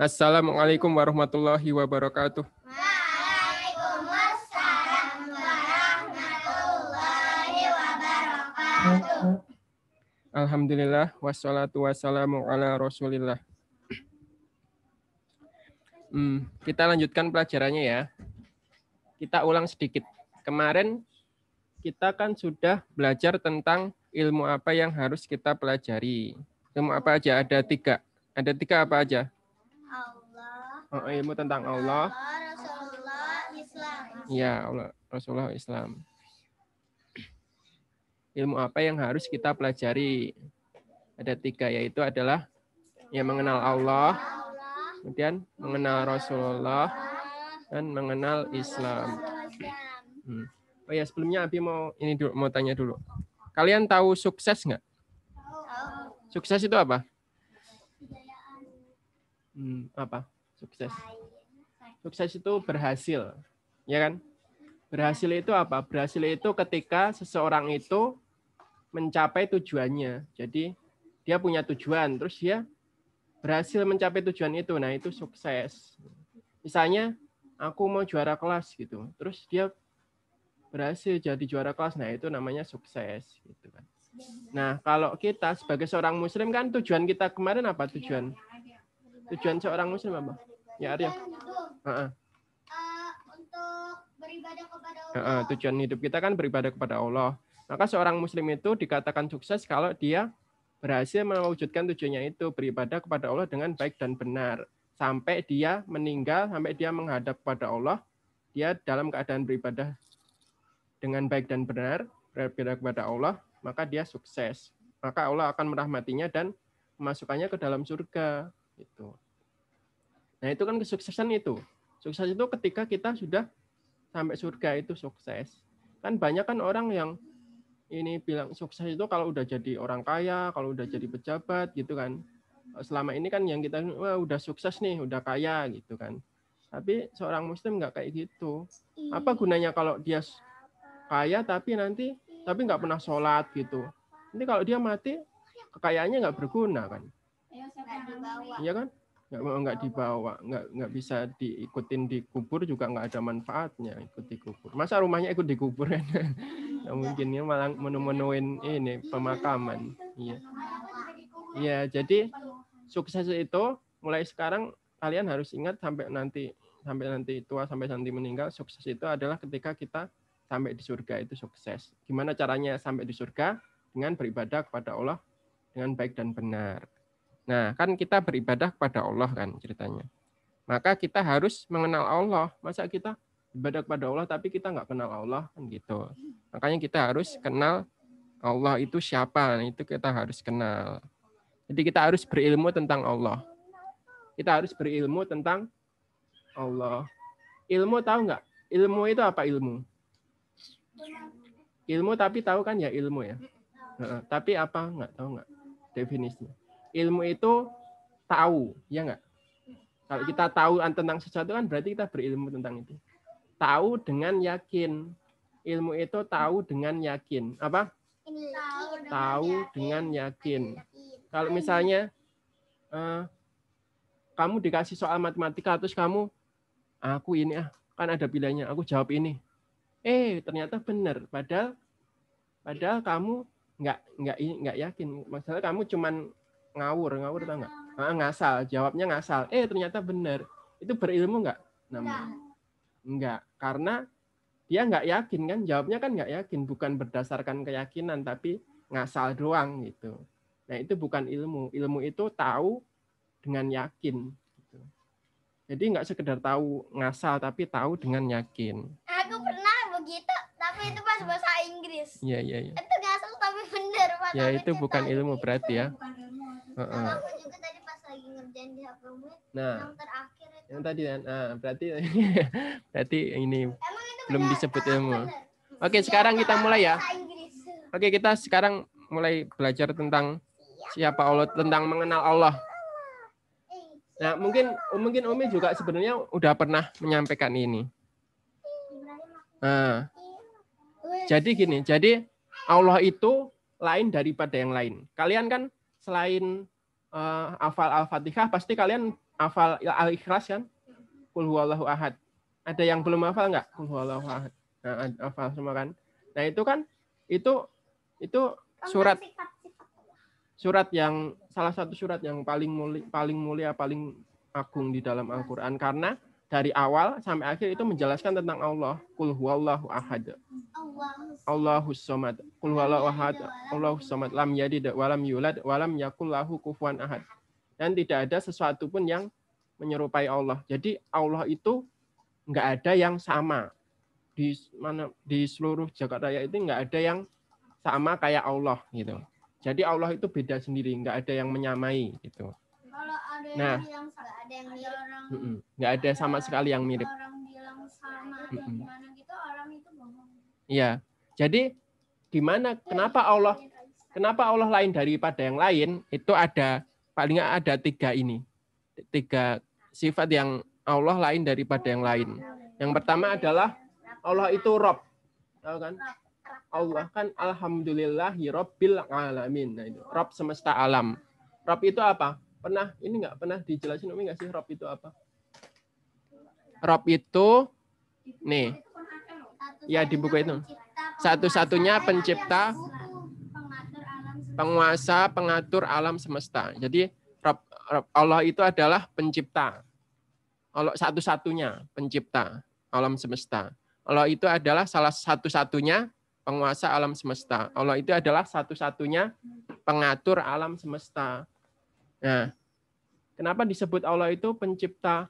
Assalamualaikum warahmatullahi wabarakatuh. Waalaikumsalam warahmatullahi wabarakatuh. Alhamdulillah wassalatu wassalamu ala Rasulillah. Hmm, kita lanjutkan pelajarannya ya. Kita ulang sedikit. Kemarin kita kan sudah belajar tentang ilmu apa yang harus kita pelajari. Ilmu apa aja? Ada tiga. Ada tiga apa aja? Oh, ilmu tentang Allah. Rasulullah, Islam. Ya, Allah, Rasulullah Islam. Ilmu apa yang harus kita pelajari? Ada tiga, yaitu adalah yang mengenal Allah, kemudian mengenal Rasulullah, dan mengenal Islam. Hmm. Oh ya, sebelumnya Abi mau ini dulu, mau tanya dulu. Kalian tahu sukses nggak? Sukses itu apa? Hmm, apa? Sukses. Sukses itu berhasil, ya kan? Berhasil itu apa? Berhasil itu ketika seseorang itu mencapai tujuannya. Jadi dia punya tujuan, terus dia berhasil mencapai tujuan itu. Nah, itu sukses. Misalnya aku mau juara kelas gitu. Terus dia berhasil jadi juara kelas. Nah, itu namanya sukses gitu kan. Nah, kalau kita sebagai seorang muslim kan tujuan kita kemarin apa tujuan? Tujuan seorang muslim apa? Ya, Arya. Untuk beribadah kepada Allah. Heeh, tujuan hidup kita kan beribadah kepada Allah. Maka seorang muslim itu dikatakan sukses kalau dia berhasil mewujudkan tujuannya itu beribadah kepada Allah dengan baik dan benar. Sampai dia meninggal, sampai dia menghadap kepada Allah, dia dalam keadaan beribadah dengan baik dan benar, beribadah kepada Allah, maka dia sukses. Maka Allah akan merahmatinya dan memasukkannya ke dalam surga. Gitu. Nah itu kan kesuksesan itu. Sukses itu ketika kita sudah sampai surga itu sukses. Kan banyak kan orang yang ini bilang sukses itu kalau udah jadi orang kaya, kalau udah jadi pejabat gitu kan. Selama ini kan yang kita wah udah sukses nih, udah kaya gitu kan. Tapi seorang muslim nggak kayak gitu. Apa gunanya kalau dia kaya tapi nanti tapi nggak pernah sholat gitu. Nanti kalau dia mati kekayaannya nggak berguna kan. Dibawa. Iya kan? Nggak mau nggak dibawa, nggak nggak bisa diikutin di kubur juga nggak ada manfaatnya ikut di kubur. Masa rumahnya ikut di kubur kan? Nggak mungkin ya malah menu-menuin ini pemakaman. Iya. Iya, jadi sukses itu mulai sekarang kalian harus ingat sampai nanti sampai nanti tua sampai nanti meninggal sukses itu adalah ketika kita sampai di surga itu sukses. Gimana caranya sampai di surga? Dengan beribadah kepada Allah dengan baik dan benar. Nah, kan kita beribadah kepada Allah kan ceritanya. Maka kita harus mengenal Allah. Masa kita ibadah kepada Allah tapi kita nggak kenal Allah kan gitu. Makanya kita harus kenal Allah itu siapa. Nah, itu kita harus kenal. Jadi kita harus berilmu tentang Allah. Kita harus berilmu tentang Allah. Ilmu tahu nggak? Ilmu itu apa ilmu? Ilmu tapi tahu kan ya ilmu ya. Tapi apa nggak tahu nggak definisinya? Ilmu itu tahu, ya nggak? Kalau kita tahu tentang sesuatu kan berarti kita berilmu tentang itu. Tahu dengan yakin. Ilmu itu tahu dengan yakin. Apa? Tahu dengan yakin. Kalau misalnya eh, kamu dikasih soal matematika terus kamu aku ini ah kan ada pilihannya aku jawab ini eh ternyata benar padahal padahal kamu nggak nggak nggak yakin masalah kamu cuman ngawur ngawur tau nggak? Ah, ngasal jawabnya ngasal. Eh ternyata benar. Itu berilmu nggak? Namanya nggak. Karena dia nggak yakin kan? Jawabnya kan nggak yakin. Bukan berdasarkan keyakinan tapi ngasal doang gitu. Nah itu bukan ilmu. Ilmu itu tahu dengan yakin gitu. jadi nggak sekedar tahu ngasal tapi tahu dengan yakin. Aku pernah begitu, tapi itu pas bahasa Inggris. iya iya iya. Itu ngasal tapi bener. Pak. ya itu bukan ilmu berarti ya Heeh. Aku juga tadi pas lagi ngerjain di HP nah yang terakhir itu. yang tadi kan ah, berarti berarti ini Emang itu belum disebut ilmu. bener. Oke, Iya, sekarang kita mulai ya. Oke, kita sekarang mulai belajar tentang siapa Allah, tentang mengenal Allah. Nah, mungkin mungkin Umi juga sebenarnya udah pernah menyampaikan ini. Nah, jadi gini, jadi Allah itu lain daripada yang lain. Kalian kan selain eh, hafal Al-Fatihah, pasti kalian hafal al-ikhlas kan? Kul huwallahu ahad. Ada yang belum hafal nggak? Kul huwallahu ahad. Nah, hafal semua kan? Nah, itu kan itu itu surat surat yang salah satu surat yang paling mulia, paling mulia, paling agung di dalam Al-Qur'an karena dari awal sampai akhir itu menjelaskan tentang Allah. Kul huwallahu ahad. Allahus somad. Kul huwallahu ahad. Allahus somad. Lam yalid wa lam yulad wa lam yakul lahu kufuwan ahad. Dan tidak ada sesuatu pun yang menyerupai Allah. Jadi Allah itu nggak ada yang sama di mana di seluruh jagat raya itu nggak ada yang sama kayak Allah gitu. Jadi Allah itu beda sendiri, nggak ada yang menyamai gitu. Ada yang Nah. bilang nggak ada yang orang Mm-mm. Nggak ada sama sekali yang mirip. orang bilang sama Mm-mm. gimana gitu orang itu bohong. Iya. Jadi gimana? Kenapa Allah Kenapa Allah lain daripada yang lain? Itu ada paling nggak ada tiga ini, tiga sifat yang Allah lain daripada yang lain. Yang pertama adalah Allah itu Rob, tahu kan? Allah kan Alhamdulillahi Robbil Alamin. Nah itu Rob semesta alam. Rob itu apa? Pernah ini nggak pernah dijelasin Umi nggak sih Rob itu apa? Rob itu nih Ya, di buku itu. Satu-satunya pencipta, penguasa pengatur alam semesta. Jadi Rob- Rob- Allah itu adalah pencipta. Allah satu-satunya pencipta alam semesta. Allah itu adalah salah satu-satunya penguasa alam semesta. Allah itu adalah satu-satunya pengatur alam semesta. Nah, kenapa disebut Allah itu pencipta?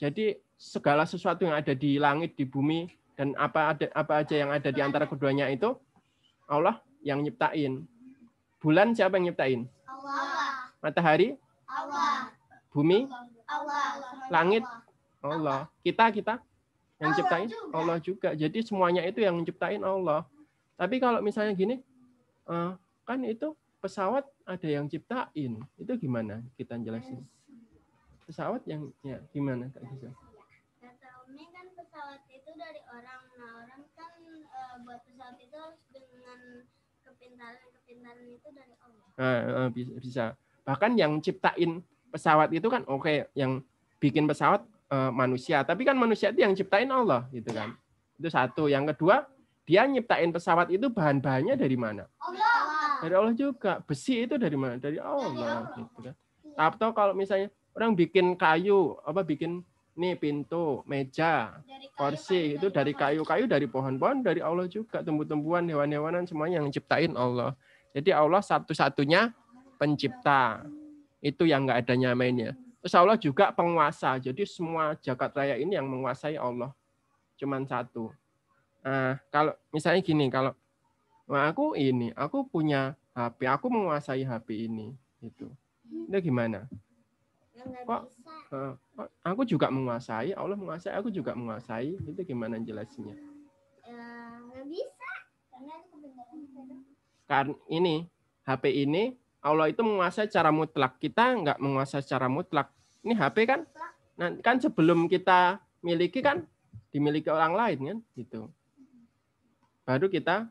Jadi segala sesuatu yang ada di langit, di bumi, dan apa ada apa aja yang ada di antara keduanya itu Allah yang nyiptain. Bulan siapa yang nyiptain? Allah, Matahari, Allah, bumi, Allah, Langit. Allah. Kita kita yang Allah ciptain juga. Allah juga. Jadi semuanya itu yang menciptain Allah. Tapi kalau misalnya gini, eh, kan itu pesawat ada yang ciptain. Itu gimana kita jelasin? Pesawat yang ya gimana Kak Gisel? Kata Umi kan pesawat itu dari orang. Nah orang kan eh, buat pesawat itu harus dengan kepintaran-kepintaran itu dari Allah. Nah, eh, bisa, bisa. Bahkan yang ciptain pesawat itu kan oke, yang bikin pesawat eh, manusia. Tapi kan manusia itu yang ciptain Allah, gitu kan? Itu satu. Yang kedua, dia nyiptain pesawat itu bahan-bahannya dari mana? Allah. Dari Allah juga. Besi itu dari mana? Dari Allah, gitu kan? Atau kalau misalnya orang bikin kayu, apa bikin nih pintu, meja, Dari kayu kursi itu dari kayu, kayu dari pohon-pohon dari Allah juga, tumbuh-tumbuhan, hewan-hewanan semuanya yang ciptain Allah. Jadi Allah satu-satunya pencipta. Itu yang nggak ada nyamainnya. Terus Allah juga penguasa. Jadi semua jagat raya ini yang menguasai Allah. Cuman satu. Nah, kalau misalnya gini, kalau "Wah, aku ini, aku punya HP, aku menguasai HP ini, itu. Itu gimana? Kok? kok aku juga menguasai, Allah menguasai, aku juga menguasai. Itu gimana jelasnya? Ya, nggak bisa. Karena ini HP ini Allah itu menguasai secara mutlak. Kita nggak menguasai secara mutlak. Ini HP kan, nah, kan sebelum kita miliki kan dimiliki orang lain kan, gitu. Baru kita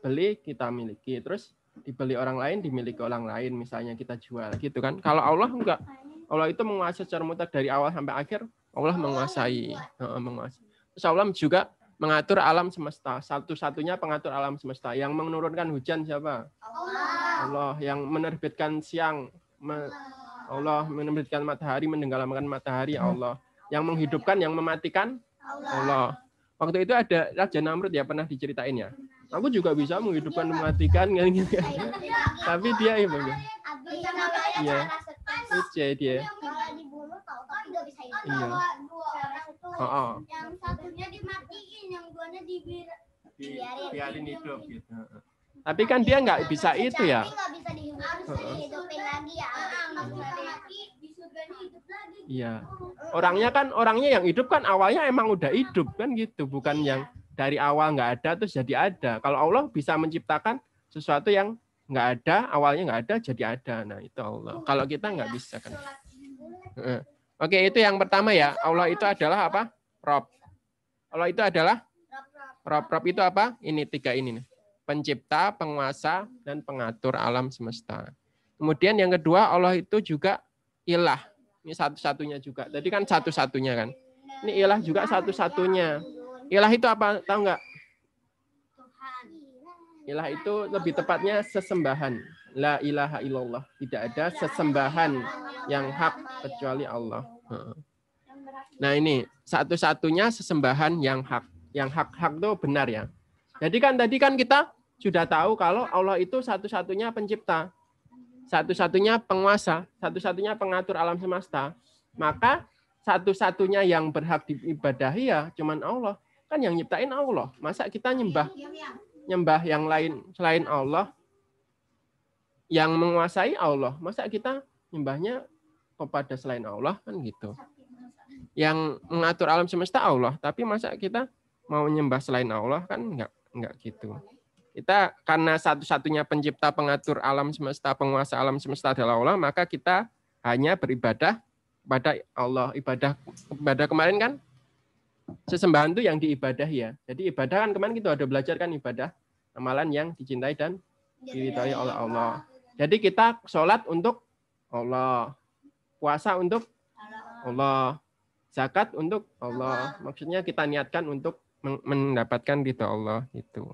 beli, kita miliki. Terus dibeli orang lain, dimiliki orang lain. Misalnya kita jual, gitu kan. Kalau Allah enggak, Allah itu menguasai secara mutlak dari awal sampai akhir. Allah menguasai, menguasai. Terus Allah juga mengatur alam semesta. Satu-satunya pengatur alam semesta. Yang menurunkan hujan siapa? Allah. Allah. Yang menerbitkan siang. me- Allah menerbitkan matahari, menenggelamkan matahari. Allah. Yang menghidupkan, yang mematikan. Allah. Waktu itu ada Raja Namrud ya pernah diceritain ya. Aku juga bisa menghidupkan, mematikan, kan gitu. Tapi dia ya bang. Bisa namanya Iya. Uce dia. Kalau dibunuh tahu tapi nggak bisa hidup. Iya. Oh, oh. Yang satunya dimatiin, yang duanya dibir. Biarin hidup gitu. Tapi kan dia nggak bisa itu ya. Harus dihidupin lagi ya. Lagi. Iya. Orangnya kan orangnya yang hidup kan awalnya emang udah hidup kan gitu, bukan yang dari awal nggak ada terus jadi ada. Kalau Allah bisa menciptakan sesuatu yang nggak ada, awalnya nggak ada jadi ada. Nah itu Allah. Kalau kita nggak bisa kan. Oke itu yang pertama ya. Allah itu adalah apa? Rob. Allah itu adalah Rob. Rob itu apa? Ini tiga ini nih. Pencipta, penguasa, dan pengatur alam semesta. Kemudian yang kedua Allah itu juga ilah. Ini satu-satunya juga. Tadi kan satu-satunya kan. Ini ilah juga satu-satunya. Ilah itu apa? Tahu nggak? Ilah itu lebih tepatnya sesembahan. La ilaha illallah. Tidak ada sesembahan yang hak kecuali Allah. Nah ini satu-satunya sesembahan yang hak. Yang hak-hak itu benar ya. Jadi kan tadi kan kita sudah tahu kalau Allah itu satu-satunya pencipta. Satu-satunya penguasa. Satu-satunya pengatur alam semesta. Maka satu-satunya yang berhak diibadahi ya cuman Allah. Kan yang nyiptain Allah. Masa kita nyembah nyembah yang lain selain Allah yang menguasai Allah. Masa kita nyembahnya kepada selain Allah kan gitu. Yang mengatur alam semesta Allah, tapi masa kita mau nyembah selain Allah kan enggak enggak gitu. Kita karena satu-satunya pencipta, pengatur alam semesta, penguasa alam semesta adalah Allah, maka kita hanya beribadah kepada Allah. Ibadah ibadah kemarin kan sesembahan itu yang diibadahi ya. Jadi ibadah kan kemarin kita ada belajar kan ibadah amalan yang dicintai dan diridhoi oleh Allah. Jadi kita sholat untuk Allah, puasa untuk Allah, zakat untuk Allah. Maksudnya kita niatkan untuk men- mendapatkan ridho Allah itu.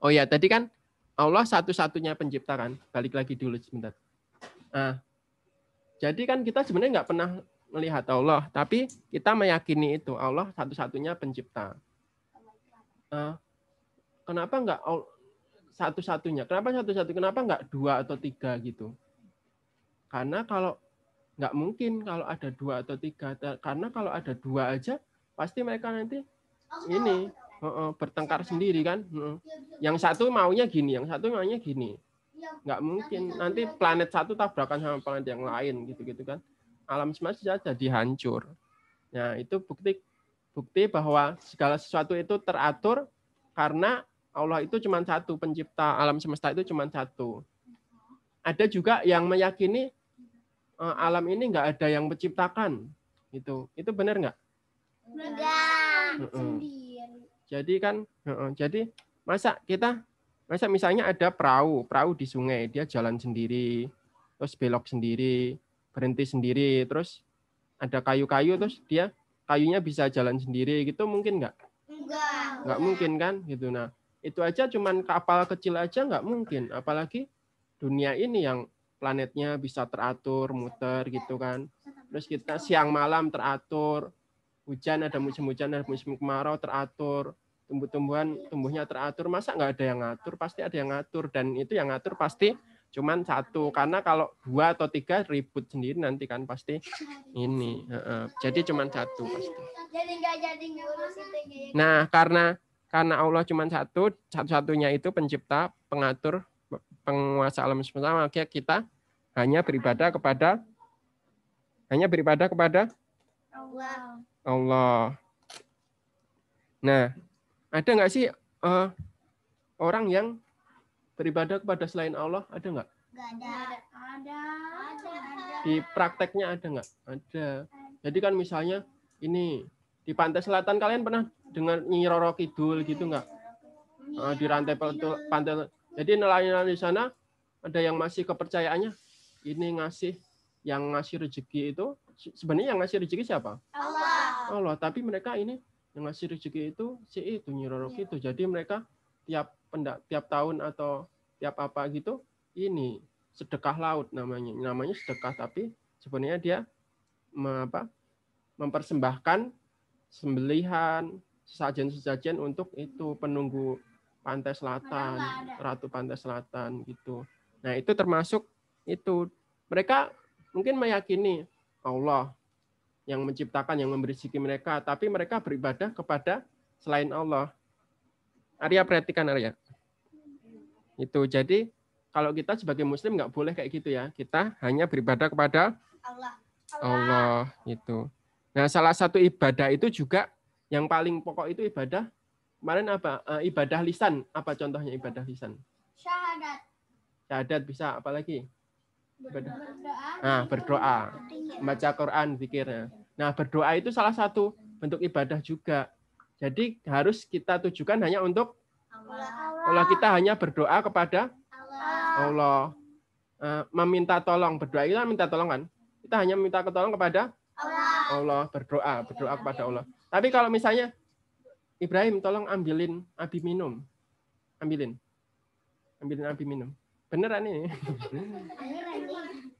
Oh ya, tadi kan Allah satu-satunya pencipta kan. Balik lagi dulu sebentar. Nah, jadi kan kita sebenarnya nggak pernah melihat Allah, tapi kita meyakini itu Allah satu-satunya pencipta. Eh, kenapa nggak satu-satunya? Kenapa satu-satu? Kenapa nggak dua atau tiga gitu? Karena kalau nggak mungkin kalau ada dua atau tiga. Karena kalau ada dua aja, pasti mereka nanti ini heeh, bertengkar sendiri kan. Heeh. Yang satu maunya gini, yang satu maunya gini. Nggak mungkin. Nanti planet satu tabrakan sama planet yang lain gitu-gitu kan. Alam semesta jadi hancur. Nah, itu bukti bukti bahwa segala sesuatu itu teratur karena Allah itu cuma satu, pencipta alam semesta itu cuma satu. Ada juga yang meyakini eh, alam ini nggak ada yang menciptakan. Itu itu benar nggak? Enggak. Heeh. Jadi kan, heeh, jadi masa kita, masa misalnya ada perahu, perahu di sungai, dia jalan sendiri, terus belok sendiri, berhenti sendiri, terus ada kayu-kayu, terus dia kayunya bisa jalan sendiri, gitu mungkin nggak? Enggak. Nggak mungkin kan, gitu. Nah, itu aja cuman kapal kecil aja nggak mungkin, apalagi dunia ini yang planetnya bisa teratur, muter gitu kan. Terus kita siang malam teratur, hujan ada musim hujan ada musim kemarau teratur, tumbuh-tumbuhan tumbuhnya teratur. Masa nggak ada yang ngatur? Pasti ada yang ngatur dan itu yang ngatur pasti cuman satu. Karena kalau dua atau tiga ribut sendiri nanti kan pasti ini. Jadi cuman satu pasti. Nah, karena karena Allah cuma satu, satu-satunya itu pencipta, pengatur, penguasa alam semesta, maka kita hanya beribadah kepada hanya beribadah kepada Allah. Allah. Nah, ada nggak sih eh, orang yang beribadah kepada selain Allah? Ada nggak? Ada. Ada. Ada. Di prakteknya ada nggak? Ada. Jadi kan misalnya ini di pantai selatan kalian pernah dengar Nyi Roro Kidul gitu nggak? Eh, di rantai pantai. Jadi nelayan di sana ada yang masih kepercayaannya ini ngasih yang ngasih rezeki itu sebenarnya yang ngasih rezeki siapa? Allah. Allah, tapi mereka ini yang ngasih rezeki itu si itu Nyi Roro itu. Jadi mereka tiap pendak tiap tahun atau tiap apa gitu ini sedekah laut namanya. Namanya sedekah tapi sebenarnya dia me- apa, mempersembahkan sembelihan sesajen-sesajen untuk itu penunggu pantai selatan, ratu pantai selatan gitu. Nah, itu termasuk itu mereka mungkin meyakini Allah yang menciptakan, yang memberi rezeki mereka, tapi mereka beribadah kepada selain Allah. Arya perhatikan Arya. Itu jadi kalau kita sebagai Muslim nggak boleh kayak gitu ya. Kita hanya beribadah kepada Allah. Allah itu. Nah salah satu ibadah itu juga yang paling pokok itu ibadah kemarin apa? Eh, ibadah lisan. Apa contohnya ibadah lisan? Syahadat. Syahadat bisa apalagi? Berdoa. Nah berdoa. membaca Quran zikirnya. Nah, berdoa itu salah satu bentuk ibadah juga. Jadi harus kita tujukan hanya untuk Allah. kalau kita hanya berdoa kepada Allah. Allah. Eh, meminta tolong, berdoa itu kan minta tolong kan? Kita hanya minta ketolong kepada Allah. Allah, berdoa, berdoa kepada Allah. Tapi kalau misalnya Ibrahim tolong ambilin Abi minum. Ambilin. Ambilin Abi minum. Beneran ini.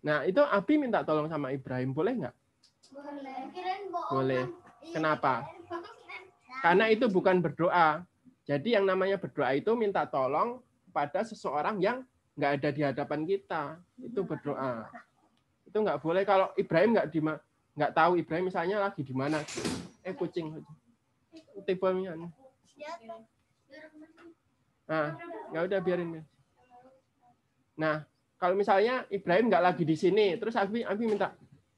Nah, itu Abi minta tolong sama Ibrahim, boleh nggak? Boleh. Kenapa? Karena itu bukan berdoa. Jadi yang namanya berdoa itu minta tolong kepada seseorang yang nggak ada di hadapan kita. Itu berdoa. Itu nggak boleh kalau Ibrahim nggak di nggak tahu Ibrahim misalnya lagi di mana. Eh kucing. Tipe Nah, nggak udah biarin. Nah, kalau misalnya Ibrahim nggak lagi di sini, terus Abi, Abi minta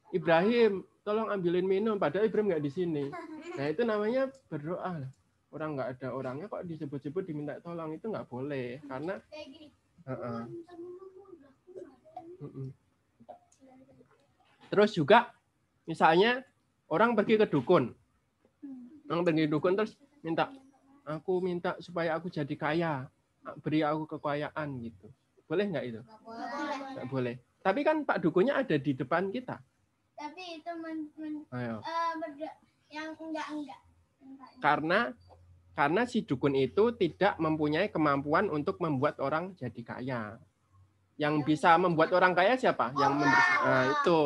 Ibrahim tolong ambilin minum, padahal Ibrahim nggak di sini. Nah itu namanya berdoa. Orang nggak ada orangnya kok disebut-sebut diminta tolong itu nggak boleh karena uh -uh. Uh -uh. Terus juga misalnya orang pergi ke dukun, orang pergi ke dukun terus minta aku minta supaya aku jadi kaya, beri aku kekayaan gitu. Boleh nggak itu? Nggak boleh. Tapi kan Pak Dukunnya ada di depan kita. Tapi itu men, men, Ayo. uh, yang enggak enggak. Karena karena si dukun itu tidak mempunyai kemampuan untuk membuat orang jadi kaya. Yang bisa membuat orang kaya siapa? Yang memberi, nah, itu.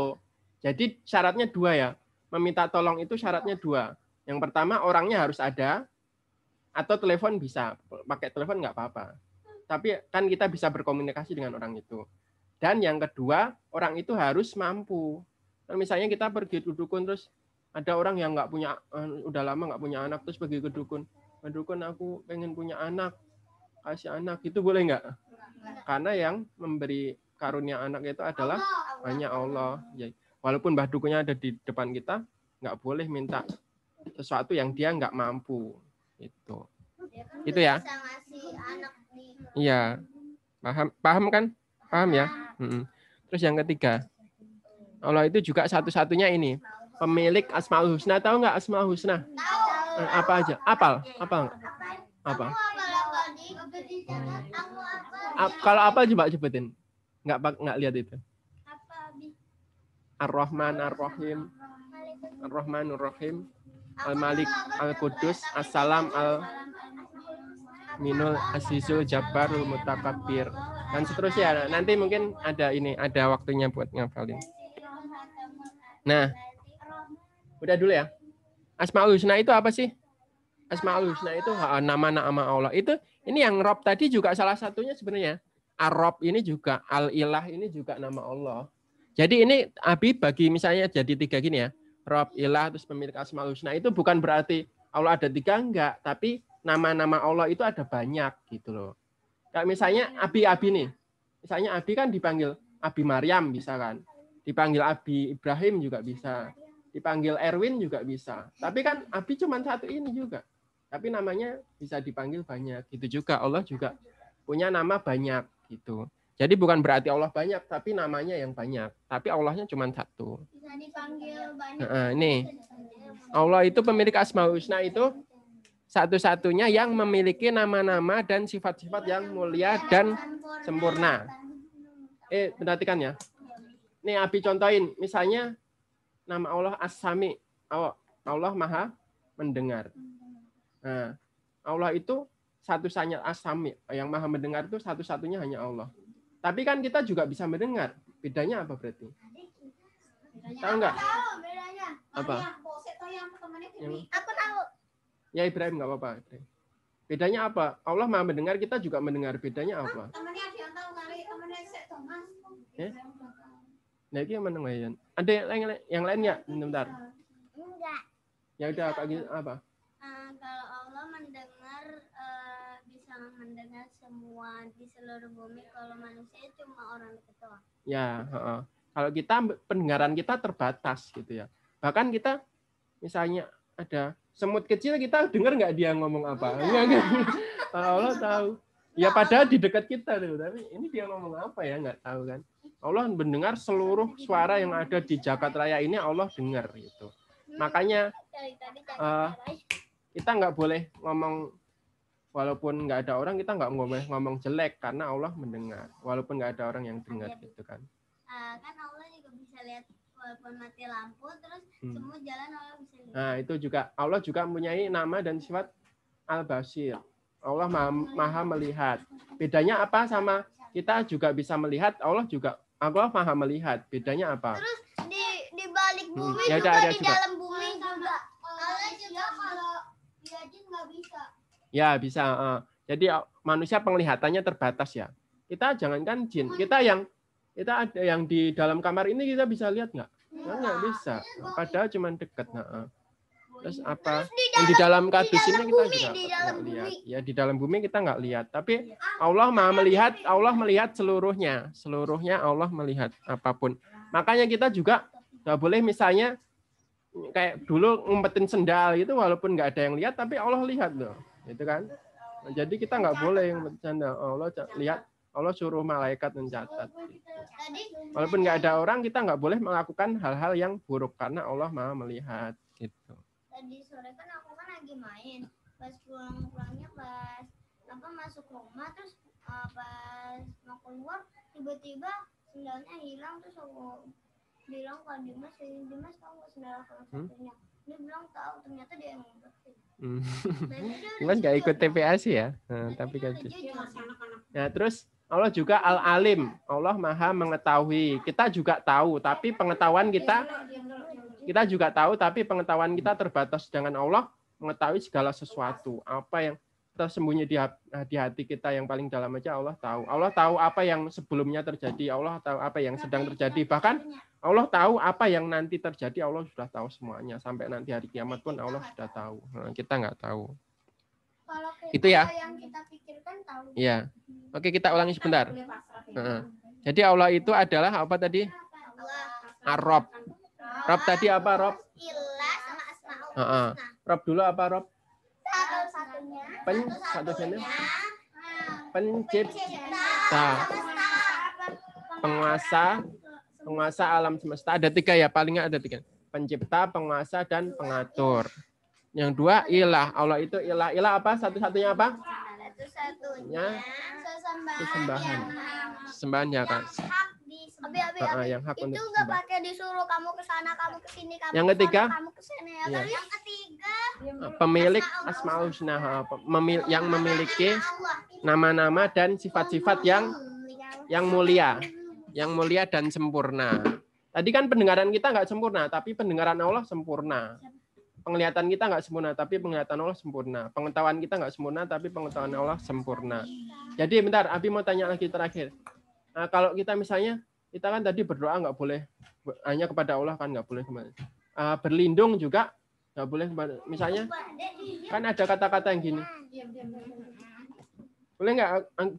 Jadi syaratnya dua ya. Meminta tolong itu syaratnya dua. Yang pertama orangnya harus ada, atau telepon bisa. Pakai telepon nggak apa-apa. Tapi kan kita bisa berkomunikasi dengan orang itu. Dan yang kedua, orang itu harus mampu. Nah, misalnya kita pergi ke dukun terus ada orang yang nggak punya, eh, udah lama nggak punya anak terus pergi ke dukun. Ke dukun aku pengen punya anak, kasih anak itu boleh nggak? Karena yang memberi karunia anak itu adalah hanya Allah. Ya, walaupun bah dukunnya ada di depan kita, nggak boleh minta sesuatu yang dia nggak mampu. Itu. Itu ya. Iya. Paham paham kan? Paham ya? Terus yang ketiga, Allah itu juga satu-satunya ini pemilik Asmaul Husna. Tahu nggak Asmaul Husna? Eh, apa aja? Apal? Apa? Apa? kalau apa coba sebutin? Nggak nggak lihat itu. Ar-Rahman Ar-Rahim. Ar-Rahman Ar-Rahim. Al-Malik Al-Qudus. As-Salam Al Minul Azizul Jabbarul Mutakabbir dan seterusnya. Nanti mungkin ada ini ada waktunya buat ngafalin. Nah, udah dulu ya. Asmaul Husna itu apa sih? Asmaul Husna itu nama-nama Allah. Itu ini yang Rob tadi juga salah satunya sebenarnya. Ar-Rob ini juga Al-Ilah ini juga nama Allah. Jadi ini Abi bagi misalnya jadi tiga gini ya. Rob, Ilah, terus pemilik Asmaul Husna itu bukan berarti Allah ada tiga enggak, tapi nama-nama Allah itu ada banyak gitu loh. Kayak misalnya Abi-Abi nih. Misalnya Abi kan dipanggil Abi Maryam bisa kan. Dipanggil Abi Ibrahim juga bisa. Dipanggil Erwin juga bisa. Tapi kan Abi cuma satu ini juga. Tapi namanya bisa dipanggil banyak. Gitu juga Allah juga punya nama banyak gitu. Jadi bukan berarti Allah banyak, tapi namanya yang banyak. Tapi Allahnya cuma satu. Bisa dipanggil banyak. Nah, ini Allah itu pemilik Asmaul Husna itu satu-satunya yang memiliki nama-nama dan sifat-sifat yang mulia dan sempurna. Eh, perhatikan ya. Nih Abi contohin, misalnya nama Allah As-Sami. Allah Maha mendengar. Nah, Allah itu satu-satunya As-Sami. Yang Maha mendengar itu satu-satunya hanya Allah. Tapi kan kita juga bisa mendengar. Bedanya apa berarti? Tahu nggak? Apa? Aku tahu. Ya Ibrahim nggak apa-apa. Bedanya apa? Allah maha mendengar, kita juga mendengar. Bedanya apa? Nah, yang mana lain? Ada yang lain, yang lain nggak? Bentar. Enggak. Ya udah, apa? apa? Uh, kalau Allah mendengar uh, bisa mendengar semua di seluruh bumi. Kalau manusia cuma orang ketua. Ya, uh, uh. kalau kita pendengaran kita terbatas gitu ya. Bahkan kita misalnya ada semut kecil kita dengar nggak dia ngomong apa? Enggak, enggak. Allah tahu. Ya padahal di dekat kita tuh, tapi ini dia ngomong apa ya nggak tahu kan. Allah mendengar seluruh suara yang ada di jagat raya ini Allah dengar gitu. Makanya uh, kita nggak boleh ngomong walaupun nggak ada orang kita nggak ngomong ngomong jelek karena Allah mendengar walaupun nggak ada orang yang dengar gitu kan. Uh, kan Allah juga bisa lihat walaupun mati lampu terus Hmm. semua jalan Allah bisa lihat. Nah, itu juga Allah juga mempunyai nama dan sifat Al-Basir. Allah maha, maha melihat. Bedanya apa sama kita juga bisa melihat, Allah juga Allah maha melihat. Bedanya apa? Terus di di balik Hmm, bumi ya juga ada di juga. dalam bumi juga. Kalau dia jin nggak bisa. Ya, bisa. eh. Jadi eh, manusia penglihatannya terbatas ya. Kita jangankan jin, kita yang kita ada yang di dalam kamar ini kita bisa lihat nggak? Nggak, nggak bisa. Padahal cuma dekat. Nah, eh. Terus apa? Di Yang di dalam kardus dalam ini kita bumi, juga di nggak dalam lihat. bumi. Ya di dalam bumi kita nggak lihat. Tapi Allah maha melihat. Allah melihat seluruhnya. Seluruhnya Allah melihat apa pun. Makanya kita juga nggak boleh misalnya kayak dulu ngumpetin sendal itu walaupun nggak ada yang lihat tapi Allah lihat loh. Itu kan. Nah, jadi kita nggak boleh ngumpetin sendal. Allah lihat. Allah suruh malaikat mencatat. Tadi Walaupun nggak ada orang kita nggak boleh melakukan hal-hal yang buruk karena Allah maha melihat. Gitu. Tadi sore kan aku kan lagi main. Pas pulang-pulangnya pas apa masuk rumah terus uh, pas mau keluar tiba-tiba sendalnya hilang terus aku bilang ke Dimas, "Eh, Dimas tahu nggak sendal aku Hmm? satunya? Dia bilang tahu, ternyata dia yang ngumpetin. Hmm. Nggak jujur ikut. TPA sih ya. Nah, tapi kan. Nah, terus Allah juga Al-Alim. Allah Maha mengetahui. Kita juga tahu, tapi pengetahuan kita kita juga tahu tapi pengetahuan kita terbatas dengan Allah mengetahui segala sesuatu. Apa yang tersembunyi di, hap- di hati kita yang paling dalam aja Allah tahu. Allah tahu apa yang sebelumnya terjadi, Allah tahu apa yang sedang terjadi. Bahkan Allah tahu apa yang nanti terjadi, Allah sudah tahu semuanya. Sampai nanti hari kiamat pun Allah sudah tahu. Nah, kita nggak tahu. Kalau kita Itu ya. yang kita pikirkan tahu. Iya. Oke, kita ulangi sebentar. Heeh. Jadi Allah itu adalah apa tadi? Ar-Rob. Rob tadi apa, Rob? ilah sama asmaul Heeh. husna. Rob dulu apa, Rob? Satu-satunya. Pen satu-satunya pencipta, Pencipta. penguasa, penguasa alam semesta. Ada tiga ya, paling ada tiga. Pencipta, penguasa, dan pengatur. Yang dua ilah. Allah itu ilah. Ilah apa? Satu-satunya apa? Satu-satunya sesembahan, Sesembahan. ya kan. Abi abi yang hak Itu nggak pakai disuruh kamu ke sana, kamu ke sini, kamu Yang ke ketiga? kamu ke sini ya. Iya. kan? Yang ketiga Pemilik Asmaul Husna? Memil- yang memiliki nama-nama dan sifat-sifat yang Yang yang mulia, yang mulia dan sempurna. Tadi kan pendengaran kita nggak sempurna, tapi pendengaran Allah sempurna. Penglihatan kita nggak sempurna, tapi penglihatan Allah sempurna. Pengetahuan kita nggak sempurna, tapi pengetahuan Allah sempurna. Jadi bentar, Abi mau tanya lagi terakhir. Nah, kalau kita misalnya, kita kan tadi berdoa nggak boleh hanya kepada Allah kan nggak boleh ke mana. Ah, berlindung juga nggak boleh. Misalnya kan ada kata-kata yang gini. Boleh nggak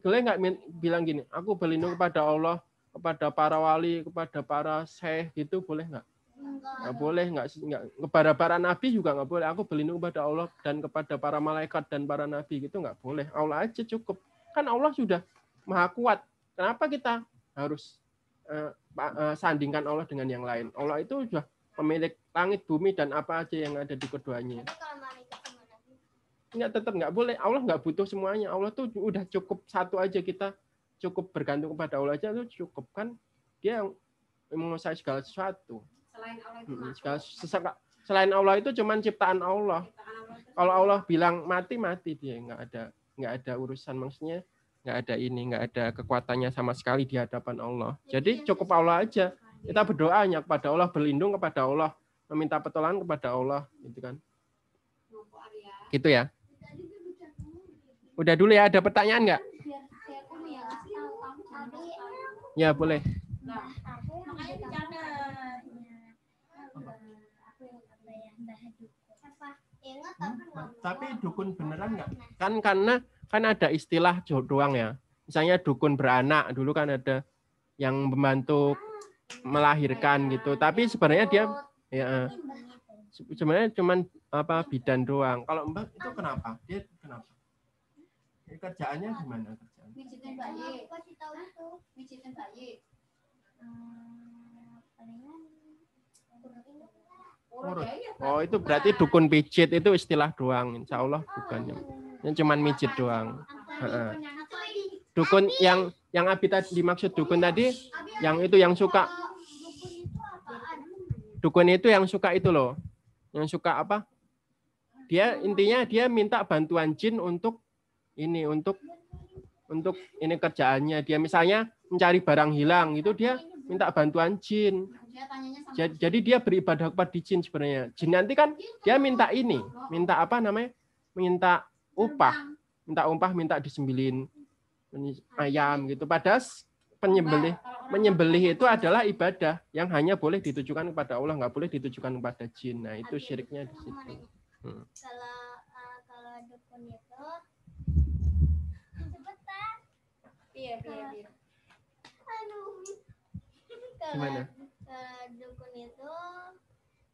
boleh nggak bilang gini, aku berlindung kepada Allah, kepada para wali, kepada para syekh gitu boleh nggak? Nggak boleh, nggak nggak kepada para nabi juga nggak boleh. Aku berlindung kepada Allah dan kepada para malaikat dan para nabi gitu nggak boleh. Allah aja cukup. Kan Allah sudah maha kuat. Kenapa kita harus eh, eh, sandingkan Allah dengan yang lain? Allah itu sudah pemilik langit, bumi dan apa aja yang ada di keduanya. Tapi kalau malaikat sama nabi, Nggak tetap nggak boleh. Allah nggak butuh semuanya. Allah tuh udah cukup satu aja kita cukup bergantung kepada Allah aja itu cukup kan. Dia yang menguasai segala sesuatu. Selain Allah itu Mm, makhluk. segala sesaka- selain Allah itu cuman ciptaan Allah. Ciptaan Allah itu Kalau Allah bilang mati mati dia nggak ada nggak ada urusan maksudnya nggak ada ini nggak ada kekuatannya sama sekali di hadapan Allah. Jadi cukup Allah aja. Kita berdoa hanya kepada Allah, berlindung kepada Allah, meminta pertolongan kepada Allah, gitu kan? Gitu ya. Udah dulu ya, ada pertanyaan nggak? Ya boleh. Nah? Ingat tapi dukun beneran nggak? Kan karena kan ada istilah doang ya. Misalnya dukun beranak dulu kan ada yang membantu melahirkan gitu. Tapi sebenarnya dia ya se- sebenarnya cuman apa bidan doang. Kalau Mbak itu kenapa? Dia kenapa? Dia kerjaannya gimana kerjaan? mijitin bayi, Aku kasih tahu itu. mijitin bayi. Hmm, palingan Oh itu berarti dukun pijit itu istilah doang. Insya Allah bukannya. Yang cuman mijit doang. Dukun yang yang Abi tadi dimaksud dukun tadi yang itu yang suka Dukun itu apaan? dukun itu yang suka itu loh. Yang suka apa? Dia intinya dia minta bantuan jin untuk ini untuk untuk ini kerjaannya. Dia misalnya mencari barang hilang itu dia minta bantuan jin. Dia tanyanya sama Ja- Jadi dia beribadah kepada jin sebenarnya. Jin nanti kan dia minta ini, minta apa namanya? Minta upah, minta upah, minta disembilin ayam gitu. Padahal penyembelih menyembelih makan itu adalah ibadah yang hanya boleh ditujukan kepada Allah, nggak boleh ditujukan kepada jin. Nah, itu syiriknya di situ. Hmm. kalau eh, kalau dukun itu cepetan Iya, iya, iya. aduh Gimana? Kalau dukun itu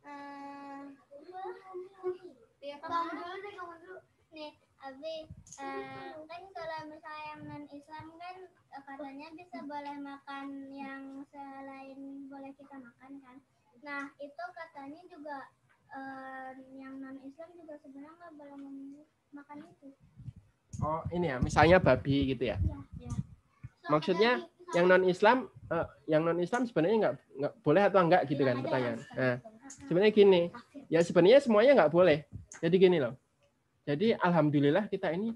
eh Iya, kan? kamu dulu deh kamu dulu nih Abi eh, kan kalau misalnya yang non Islam kan katanya bisa boleh makan yang selain boleh kita makan kan nah itu katanya juga eh, yang non Islam juga sebenarnya nggak boleh makan itu Oh, ini ya, misalnya babi gitu ya. ya Maksudnya Yang non Islam, yang non Islam sebenarnya nggak nggak boleh atau enggak gitu kan pertanyaan. Nah, sebenarnya gini, ya sebenarnya semuanya nggak boleh. Jadi gini loh. Jadi alhamdulillah kita ini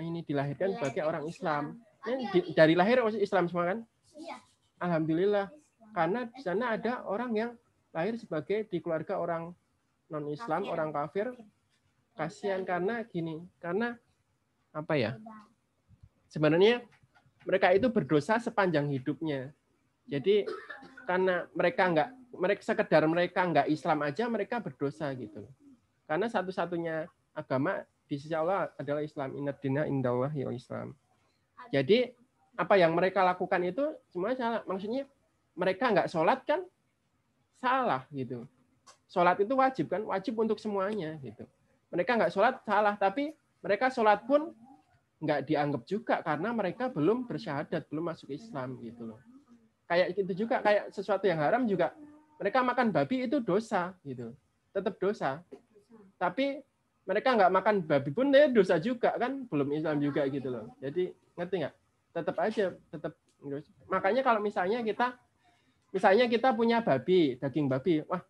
ini dilahirkan sebagai orang Islam. Ini di- dari lahir Islam semua kan? iya Alhamdulillah. Karena di sana ada orang yang lahir sebagai di keluarga orang non Islam, orang kafir. Kasihan karena gini, karena apa ya? Sebenarnya mereka itu berdosa sepanjang hidupnya. Jadi karena mereka nggak mereka sekedar mereka nggak Islam aja mereka berdosa gitu. Karena satu-satunya agama di sisi Allah adalah Islam. Inna dina indallah ya Islam. Jadi apa yang mereka lakukan itu semua salah. Maksudnya mereka nggak sholat kan salah gitu. Sholat itu wajib kan, wajib untuk semuanya gitu. Mereka nggak sholat salah, tapi mereka sholat pun nggak dianggap juga karena mereka belum bersyahadat, belum masuk Islam gitu loh. Kayak gitu juga, kayak sesuatu yang haram juga mereka makan babi itu dosa gitu, tetap dosa. Tapi mereka nggak makan babi pun ya dosa juga kan, belum Islam juga gitu loh. Jadi ngerti nggak? Tetap aja, tetap makanya kalau misalnya kita misalnya kita punya babi, daging babi, wah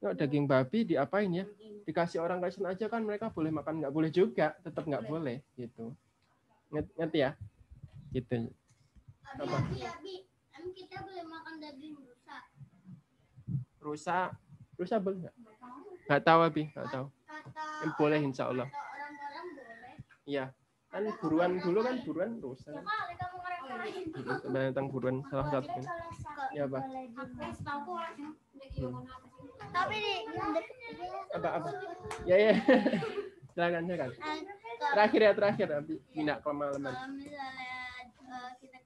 kok daging babi diapain ya? Dikasih orang Kristen aja kan mereka boleh makan, nggak boleh juga, tetap nggak boleh gitu. Ngerti, ya? Gitu. Apa? Em kita boleh makan daging rusa. Rusa, rusa boleh nggak? Nggak tahu abi, nggak tahu. Kata Eh, boleh insya Allah. orang-orang boleh. Iya, kan buruan dulu kan buruan rusa. Ya ngerasain. Mm, Binatang buruan salah satunya. Ya, apa? Tapi di Apa apa? Ya ya. silakan silakan. Terakhir ya terakhir abi. Tidak kemalaman. kalau misalnya eh, kita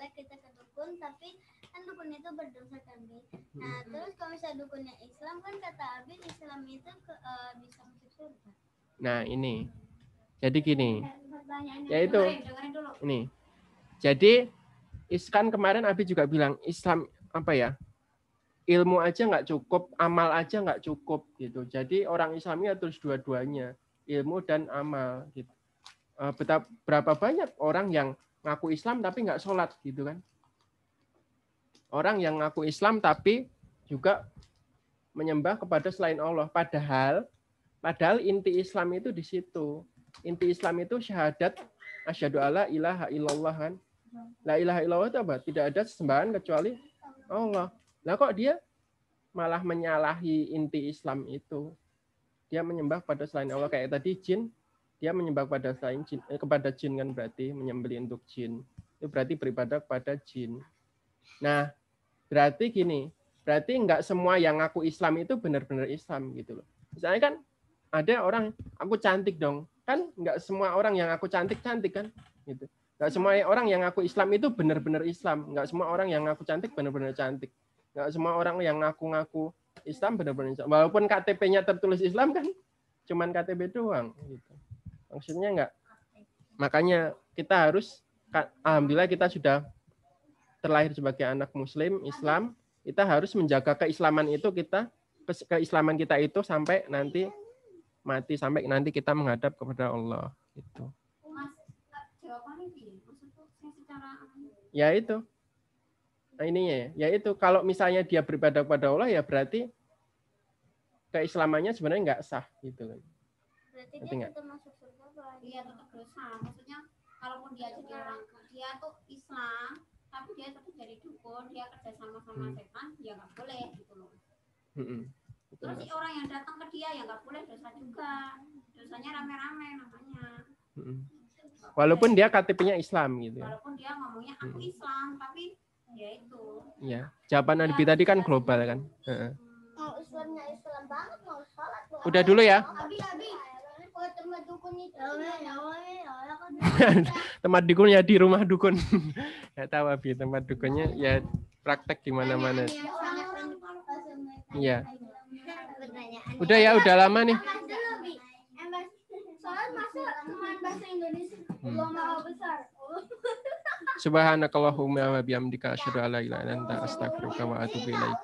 misalnya kita ke dukun tapi kan dukun itu berdosa kan Bi. Nah terus kalau misalnya dukunnya Islam kan kata Abi Islam itu ke, eh, bisa masuk surga. Nah ini. Jadi gini. Pertanyaannya Ya. Ini. Jadi Iskan kemarin Abi juga bilang Islam apa ya? Ilmu aja nggak cukup, amal aja nggak cukup gitu. Jadi orang Islamnya terus dua-duanya, ilmu dan amal gitu. Eh, betap- berapa banyak orang yang ngaku Islam tapi nggak sholat gitu kan? Orang yang ngaku Islam tapi juga menyembah kepada selain Allah. Padahal, padahal inti Islam itu di situ. Inti Islam itu syahadat asyhadu alla ilaha illallah kan. La ilaha illallah itu apa? Tidak ada sesembahan kecuali Allah. Lah kok dia malah menyalahi inti Islam itu? Dia menyembah pada selain Allah kayak tadi jin, dia menyembah pada selain jin, eh, kepada jin kan berarti menyembelih untuk jin. Itu berarti beribadah kepada jin. Nah, berarti gini, berarti nggak semua yang ngaku Islam itu benar-benar Islam gitu loh. Misalnya kan ada orang aku cantik dong, kan nggak semua orang yang aku cantik cantik kan, gitu. Nggak semua orang yang ngaku Islam itu benar-benar Islam. Nggak semua orang yang ngaku cantik benar-benar cantik. Nggak semua orang yang ngaku-ngaku Islam benar-benar Islam. Walaupun KTP-nya tertulis Islam kan, cuman KTP doang. Gitu. Maksudnya nggak. Makanya kita harus, alhamdulillah kita sudah terlahir sebagai anak Muslim Islam. Kita harus menjaga keislaman itu kita keislaman kita itu sampai nanti mati sampai nanti kita menghadap kepada Allah. Secara ya itu ininya ya, yaitu kalau misalnya dia beribadah kepada Allah ya berarti keislamannya sebenarnya nggak sah gitu kan. Berarti Ngerti dia tetap masuk surga apa? Iya tetap dosa. Maksudnya kalaupun dia jadi orang dia tuh Islam tapi dia tetap jadi dukun, dia kerja sama sama Hmm. setan, ya nggak boleh gitu loh. Mm-mm. Betul, Terus si orang yang datang ke dia ya nggak boleh dosa juga. Dosanya rame-rame namanya. Mm-mm. Walaupun dia KTP-nya Islam gitu ya. Walaupun dia ngomongnya aku Hmm. Islam, tapi ya itu. Ya, jawaban Nabi tadi kan global kan. Heeh. Hmm, Mau Islamnya Islam banget, mau sholat. mau Udah dulu ya. Abi, abi. Tempat dukun itu. Ya, ya, ya, ya, ya, kan. Tempat dukunnya di rumah dukun. Nggak tahu Abi, tempat dukunnya ya praktek di penting. Iya. Pertanyaan. Udah ya, udah lama nih. Hmm. Subhanakallahumma wa bihamdika asyhadu an la ilaha illa anta astaghfiruka wa atubu ilaik.